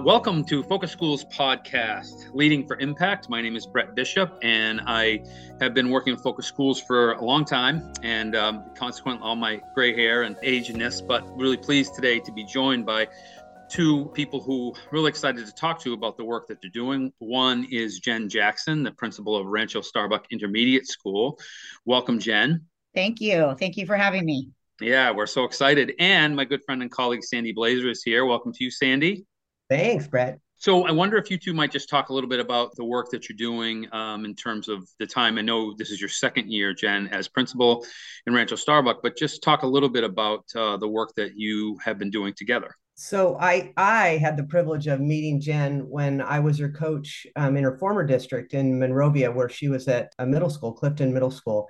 Welcome to Focus Schools podcast, Leading for Impact. My name is Brett Bishop, and I have been working with Focus Schools for a long time, and um, consequently, all my gray hair and aginess. But really pleased today to be joined by two people who really excited to talk to about the work that they're doing. One is Jen Jackson, the principal of Rancho Starbuck Intermediate School. Welcome, Jen. Thank you. Thank you for having me. Yeah, we're so excited. And my good friend and colleague Sandy Blazer is here. Welcome to you, Sandy. Thanks, Brett. So I wonder if you two might just talk a little bit about the work that you're doing um, in terms of the time. I know this is your second year, Jen, as principal in Rancho Starbuck, but just talk a little bit about uh, the work that you have been doing together. So I I had the privilege of meeting Jen when I was her coach um, in her former district in Monrovia, where she was at a middle school, Clifton Middle School,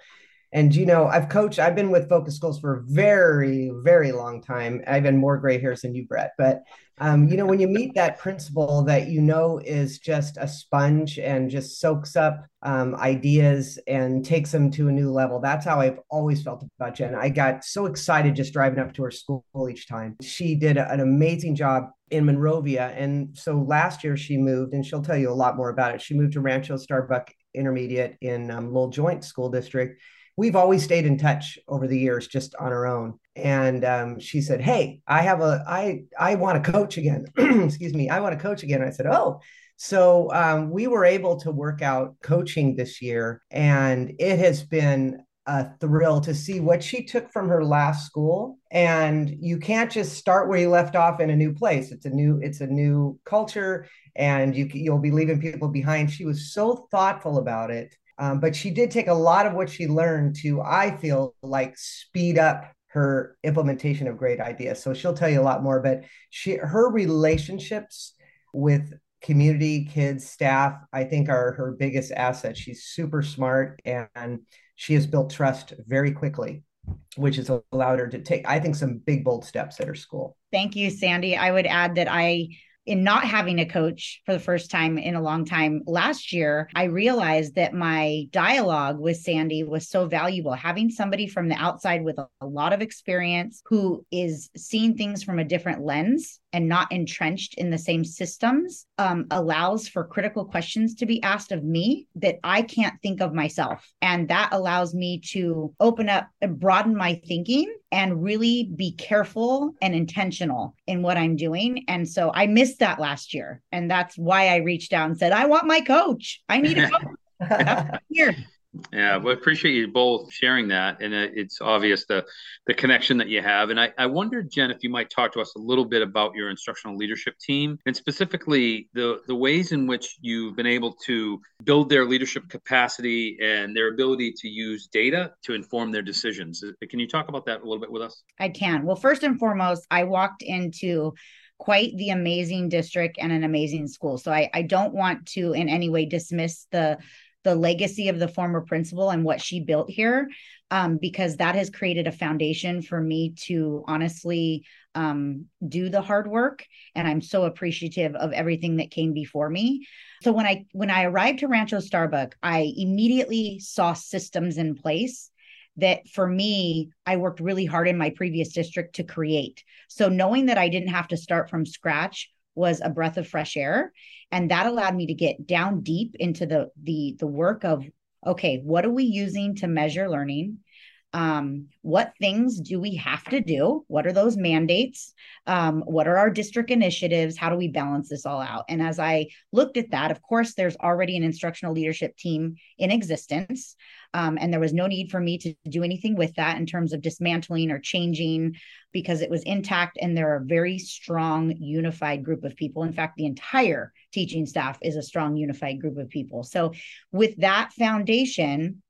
and you know, I've coached, I've been with Focus Schools for a very, very long time. I've been more gray hairs than you, Brett. But um, you know, when you meet that principal that you know is just a sponge and just soaks up um, ideas and takes them to a new level, that's how I've always felt about Jen. I got so excited just driving up to her school each time. She did an amazing job in Monrovia. And so last year she moved, and she'll tell you a lot more about it. She moved to Rancho Starbuck Intermediate in um, Lowell Joint School District we've always stayed in touch over the years just on our own. And um, she said hey i have a i i want to coach again. Excuse me. I want to coach again. I said oh. So um, we were able to work out coaching this year and it has been a thrill to see what she took from her last school. And you can't just start where you left off in a new place. It's a new it's a new culture and you you'll be leaving people behind. She was so thoughtful about it um, but she did take a lot of what she learned to, I feel like, speed up her implementation of great ideas. So she'll tell you a lot more. But she, her relationships with community, kids, staff, I think are her biggest asset. She's super smart and she has built trust very quickly which has allowed her to take, I think, some big, bold steps at her school. Thank you, Sandy. I would add that I in not having a coach for the first time in a long time last year, I realized that my dialogue with Sandy was so valuable. Having somebody from the outside with a, lot of experience who is seeing things from a different lens and not entrenched in the same systems um, allows for critical questions to be asked of me that I can't think of myself. And that allows me to open up and broaden my thinking and really be careful and intentional in what I'm doing. And so I missed that last year. And that's why I reached out and said, I want my coach. I need a coach. here. Yeah, well, appreciate you both sharing that, and it's obvious the the connection that you have. And I, I wondered, Jen, if you might talk to us a little bit about your instructional leadership team, and specifically the the ways in which you've been able to build their leadership capacity and their ability to use data to inform their decisions. Uh, can you talk about that a little bit with us? I can. Well, first and foremost, I walked into quite the amazing district and an amazing school. So I, I don't want to in any way dismiss the the legacy of the former principal and what she built here um, because that has created a foundation for me to honestly um, do the hard work. And i'm so appreciative of everything that came before me. So when i when i arrived to rancho starbuck i immediately saw systems in place that for me i worked really hard in my previous district to create. So knowing that i didn't have to start from scratch was a breath of fresh air. And that allowed me to get down deep into the the the work of okay what are we using to measure learning um, what things do we have to do? What are those mandates? Um, what are our district initiatives? How do we balance this all out? And as i looked at that of course there's already an instructional leadership team in existence. Um, and there was no need for me to do anything with that in terms of dismantling or changing because it was intact and they're a very strong, unified group of people. In fact, the entire teaching staff is a strong, unified group of people. So, with that foundation,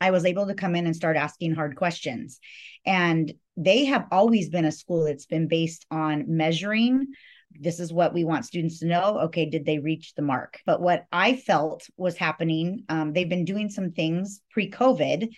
I was able to come in and start asking hard questions. And they have always been a school that's been based on measuring this is what we want students to know. Okay, did they reach the mark? But what I felt was happening, um, they've been doing some things pre COVID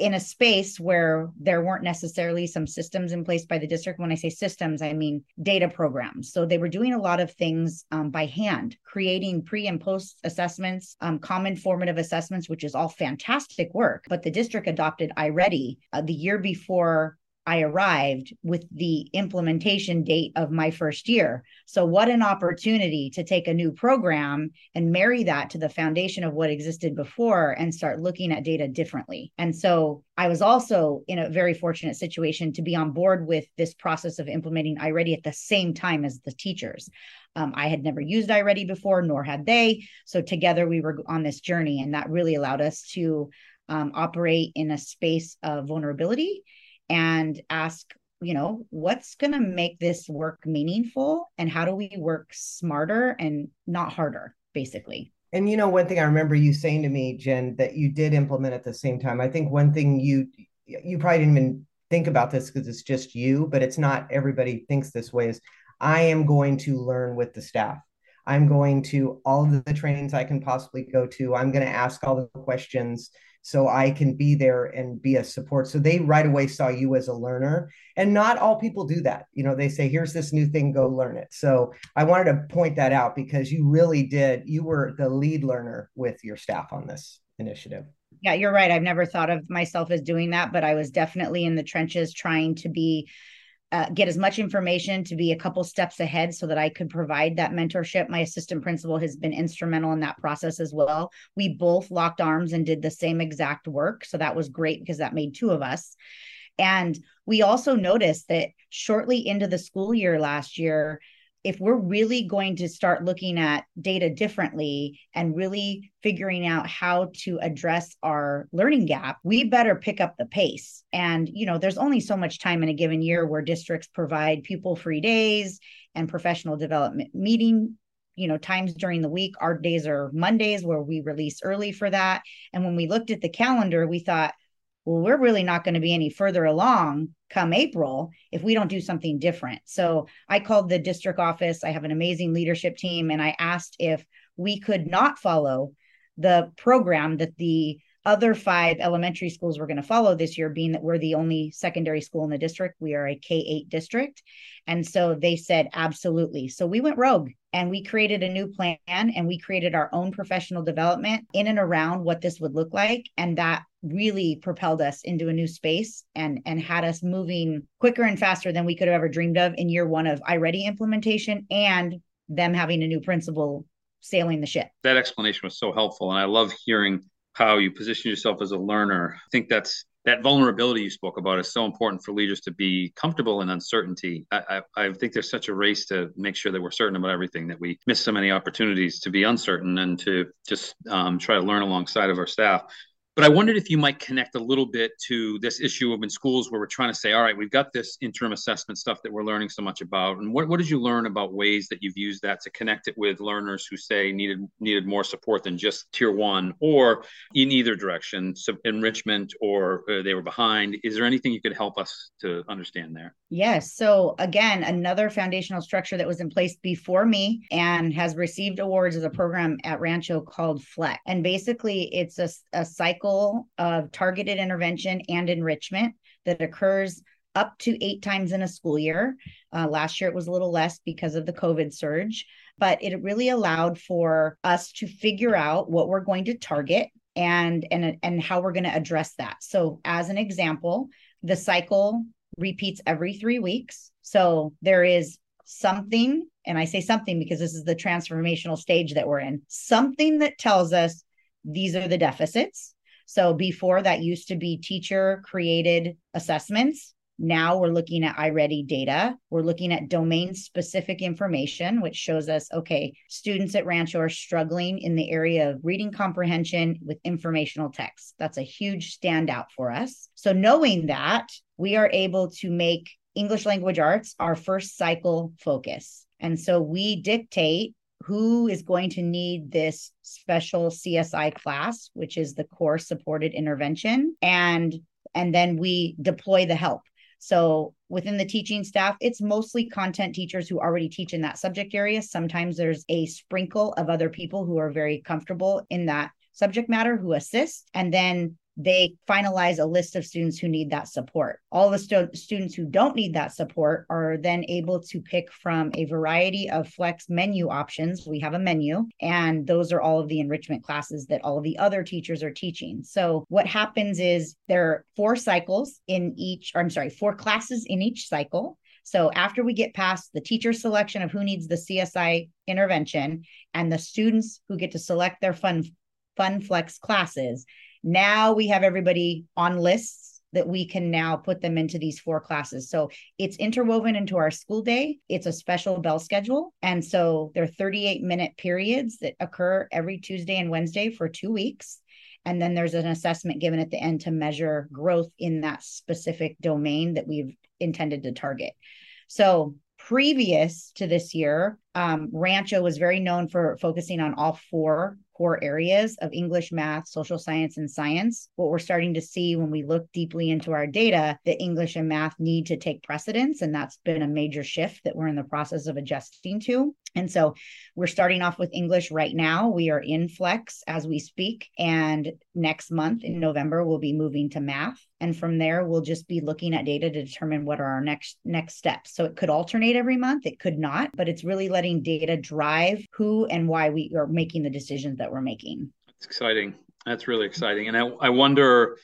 in a space where there weren't necessarily some systems in place by the district. When I say systems, I mean data programs. So they were doing a lot of things um, by hand, creating pre and post assessments, um, common formative assessments, which is all fantastic work. But the district adopted iReady uh, the year before I arrived with the implementation date of my first year. So, what an opportunity to take a new program and marry that to the foundation of what existed before and start looking at data differently. And so, I was also in a very fortunate situation to be on board with this process of implementing iReady at the same time as the teachers. Um, I had never used iReady before, nor had they. So, together we were on this journey, and that really allowed us to um, operate in a space of vulnerability and ask you know what's going to make this work meaningful and how do we work smarter and not harder basically. And you know one thing i remember you saying to me jen that you did implement at the same time. I think one thing you you probably didn't even think about this because it's just you but it's not everybody thinks this way is i am going to learn with the staff. I'm going to all of the trainings i can possibly go to i'm going to ask all the questions so I can be there and be a support. So they right away saw you as a learner. And not all people do that. You know, they say, here's this new thing, go learn it. So I wanted to point that out because you really did, you were the lead learner with your staff on this initiative. Yeah, you're right. I've never thought of myself as doing that, but I was definitely in the trenches trying to be uh, get as much information to be a couple steps ahead so that I could provide that mentorship. My assistant principal has been instrumental in that process as well. We both locked arms and did the same exact work. So that was great because that made two of us. And we also noticed that shortly into the school year last year, if we're really going to start looking at data differently and really figuring out how to address our learning gap we better pick up the pace. And you know there's only so much time in a given year where districts provide pupil free days and professional development meeting you know times during the week. Our days are mondays where we release early for that. And when we looked at the calendar we thought well, we're really not going to be any further along come April if we don't do something different. So I called the district office. I have an amazing leadership team, and I asked if we could not follow the program that the other five elementary schools were going to follow this year, being that we're the only secondary school in the district. We are a K 8 district. And so they said, absolutely. So we went rogue and we created a new plan and we created our own professional development in and around what this would look like. And that really propelled us into a new space and and had us moving quicker and faster than we could have ever dreamed of in year one of iReady implementation and them having a new principal sailing the ship. That explanation was so helpful. And I love hearing how you position yourself as a learner. I think that's that vulnerability you spoke about is so important for leaders to be comfortable in uncertainty. I, I, I, think there's such a race to make sure that we're certain about everything that we miss so many opportunities to be uncertain and to just um, try to learn alongside of our staff. But I wondered if you might connect a little bit to this issue of in schools where we're trying to say, all right, we've got this interim assessment stuff that we're learning so much about. And what, what did you learn about ways that you've used that to connect it with learners who say needed needed more support than just tier one or in either direction, so enrichment or uh, they were behind? Is there anything you could help us to understand there? Yes. So again, another foundational structure that was in place before me and has received awards as a program at Rancho called Flex. And basically it's a, a cycle cycle of targeted intervention and enrichment that occurs up to eight times in a school year. Uh, last year it was a little less because of the COVID surge, but it really allowed for us to figure out what we're going to target and and and how we're going to address that. So as an example, the cycle repeats every 3 weeks. So there is something and I say something because this is the transformational stage that we're in. Something that tells us these are the deficits so before that used to be teacher created assessments. Now we're looking at iReady data. We're looking at domain specific information, which shows us okay, students at Rancho are struggling in the area of reading comprehension with informational text. That's a huge standout for us. So, knowing that, we are able to make English language arts our first cycle focus. And so we dictate who is going to need this special CSI class, which is the core supported intervention, and and then we deploy the help. So within the teaching staff, it's mostly content teachers who already teach in that subject area. Sometimes there's a sprinkle of other people who are very comfortable in that subject matter who assist, and then they finalize a list of students who need that support. All the stu- students who don't need that support are then able to pick from a variety of flex menu options. We have a menu, and those are all of the enrichment classes that all of the other teachers are teaching. So, what happens is there are four cycles in each, or I'm sorry, four classes in each cycle. So after we get past the teacher selection of who needs the CSI intervention and the students who get to select their fun fun flex classes, now we have everybody on lists that we can now put them into these four classes. So it's interwoven into our school day. It's a special bell schedule. And so there are 38 minute periods that occur every Tuesday and Wednesday for two weeks. And then there's an assessment given at the end to measure growth in that specific domain that we've intended to target. So previous to this year, um, Rancho was very known for focusing on all four core areas of English, math, social science, and science. What we're starting to see when we look deeply into our data, that English and math need to take precedence. And that's been a major shift that we're in the process of adjusting to. And so we're starting off with English right now. We are in Flex as we speak. And next month in November, we'll be moving to math. And from there, we'll just be looking at data to determine what are our next next steps. So it could alternate every month, it could not, but it's really letting data drive who and why we are making the decisions that we're making. It's exciting. That's really exciting. And I, I wonder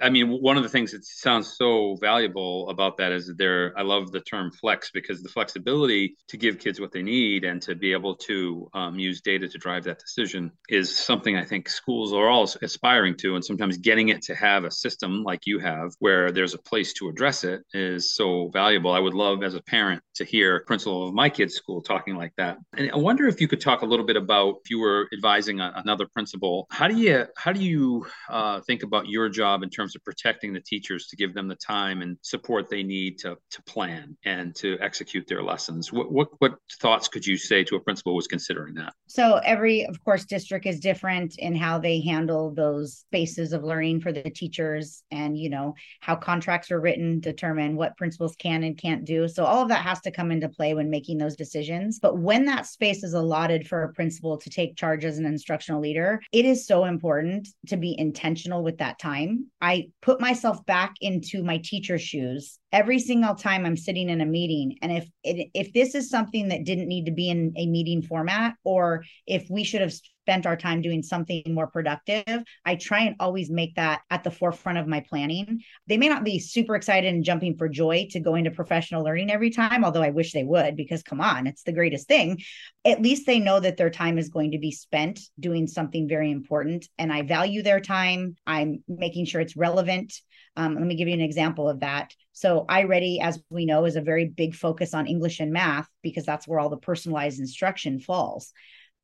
I mean, one of the things that sounds so valuable about that is that there, I love the term flex because the flexibility to give kids what they need and to be able to um, use data to drive that decision is something I think schools are all aspiring to. And sometimes getting it to have a system like you have where there's a place to address it is so valuable. I would love as a parent to hear a principal of my kid's school talking like that. And I wonder if you could talk a little bit about if you were advising another principal, how do you, how do you uh, think about your job in terms of protecting the teachers to give them the time and support they need to, to plan and to execute their lessons. What, what, what thoughts could you say to a principal who was considering that? So every, of course, district is different in how they handle those spaces of learning for the teachers and, you know, how contracts are written determine what principals can and can't do. So all of that has to come into play when making those decisions. But when that space is allotted for a principal to take charge as an instructional leader, it is so important to be intentional with that time. I put myself back into my teacher shoes every single time I'm sitting in a meeting. And if if this is something that didn't need to be in a meeting format, or if we should have spent our time doing something more productive, I try and always make that at the forefront of my planning. They may not be super excited and jumping for joy to go into professional learning every time, although I wish they would, because come on, it's the greatest thing. At least they know that their time is going to be spent doing something very important. And I value their time. I'm making sure it's relevant. Um, let me give you an example of that. So, iReady, as we know, is a very big focus on English and math because that's where all the personalized instruction falls.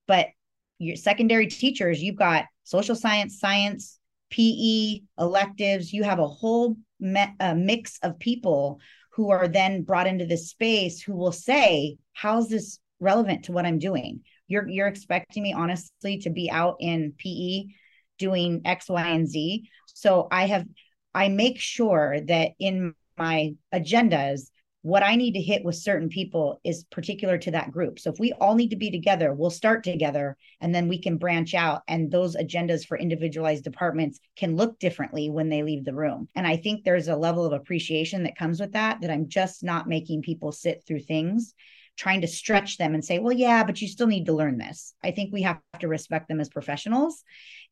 But your secondary teachers, you've got social science, science, PE, electives. You have a whole me- a mix of people who are then brought into this space who will say, "How's this relevant to what I'm doing?" You're you're expecting me honestly to be out in PE doing X, Y, and Z. So I have I make sure that in my agendas what I need to hit with certain people is particular to that group. So if we all need to be together, we'll start together and then we can branch out and those agendas for individualized departments can look differently when they leave the room. And I think there's a level of appreciation that comes with that that I'm just not making people sit through things trying to stretch them and say, well, yeah, but you still need to learn this. I think we have to respect them as professionals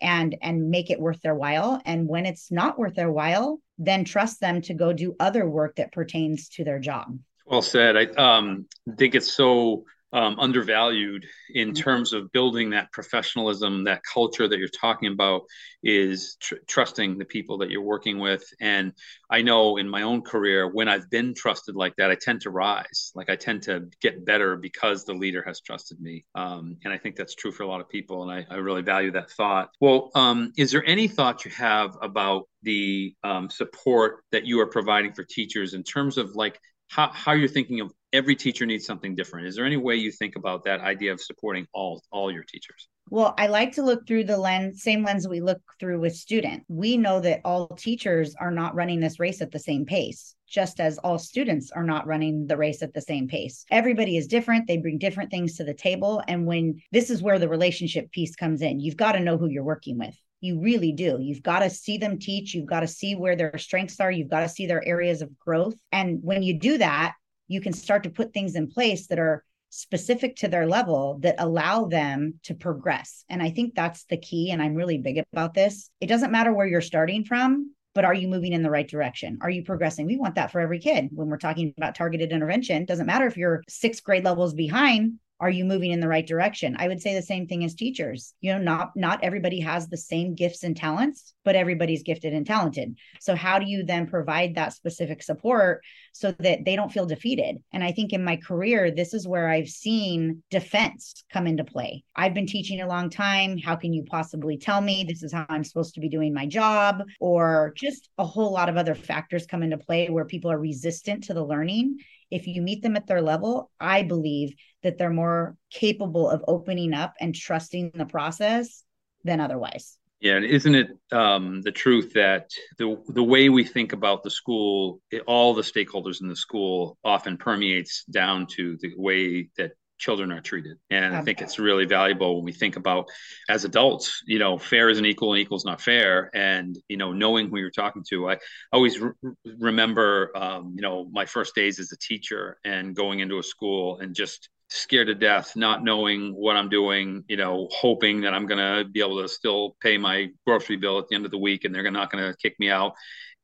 and and make it worth their while. And when it's not worth their while, then trust them to go do other work that pertains to their job. Well said. I um, think it's so um, undervalued in mm-hmm. terms of building that professionalism, that culture that you're talking about is tr- trusting the people that you're working with. And I know in my own career, when I've been trusted like that, I tend to rise. Like I tend to get better because the leader has trusted me. Um, and I think that's true for a lot of people. And I, I really value that thought. Well, um, is there any thought you have about the um, support that you are providing for teachers in terms of like how, how you're thinking of every teacher needs something different. Is there any way you think about that idea of supporting all all your teachers? Well, I like to look through the lens, same lens we look through with student. We know that all teachers are not running this race at the same pace, just as all students are not running the race at the same pace. Everybody is different. They bring different things to the table. And when this is where the relationship piece comes in, you've got to know who you're working with You really do. You've got to see them teach. You've got to see where their strengths are. You've got to see their areas of growth. And when you do that, you can start to put things in place that are specific to their level that allow them to progress. And I think that's the key. And I'm really big about this. It doesn't matter where you're starting from, but are you moving in the right direction? Are you progressing? We want that for every kid. When we're talking about targeted intervention, doesn't matter if you're six grade levels behind, are you moving in the right direction? I would say the same thing as teachers. You know not not everybody has the same gifts and talents but everybody's gifted and talented. So how do you then provide that specific support so that they don't feel defeated? And i think in my career this is where i've seen defense come into play. I've been teaching a long time. How can you possibly tell me this is how i'm supposed to be doing my job? Or just a whole lot of other factors come into play where people are resistant to the learning if you meet them at their level, I believe that they're more capable of opening up and trusting the process than otherwise. Yeah, and isn't it um, the truth that the the way we think about the school, it, all the stakeholders in the school, often permeates down to the way that children are treated. And I think it's really valuable when we think about as adults, you know, fair isn't equal and equal is not fair. And, you know, knowing who you're talking to, I always re- remember, um, you know, my first days as a teacher and going into a school and just scared to death, not knowing what I'm doing, you know, hoping that I'm going to be able to still pay my grocery bill at the end of the week and they're not going to kick me out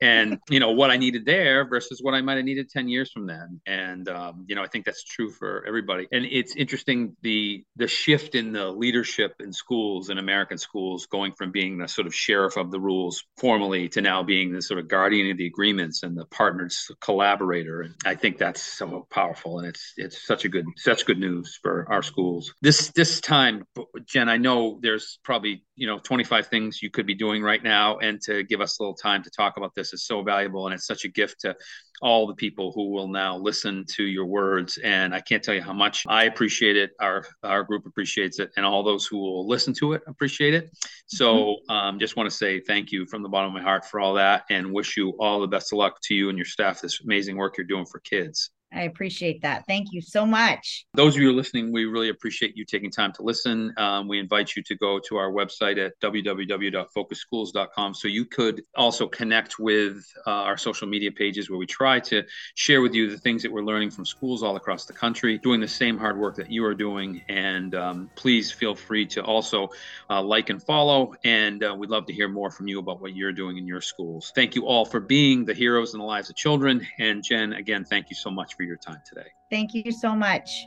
and you know what I needed there versus what I might have needed 10 years from then. And um, you know, I think that's true for everybody. And it's interesting the the shift in the leadership in schools in American schools going from being the sort of sheriff of the rules formally to now being the sort of guardian of the agreements and the partners collaborator. And I think that's so powerful and it's it's such a good such good news for our schools. This this time, Jen, I know there's probably you know 25 things you could be doing right now and to give us a little time to talk about this is so valuable and it's such a gift to all the people who will now listen to your words. And i can't tell you how much i appreciate it. Our our group appreciates it and all those who will listen to it appreciate it. So mm-hmm. um, just want to say thank you from the bottom of my heart for all that and wish you all the best of luck to you and your staff this amazing work you're doing for kids I appreciate that. Thank you so much. Those of you listening, we really appreciate you taking time to listen. Um, we invite you to go to our website at www.focusschools.com so you could also connect with uh, our social media pages where we try to share with you the things that we're learning from schools all across the country, doing the same hard work that you are doing. And um, please feel free to also uh, like and follow. And uh, we'd love to hear more from you about what you're doing in your schools. Thank you all for being the heroes in the lives of children. And Jen, again, thank you so much for your time today. Thank you so much.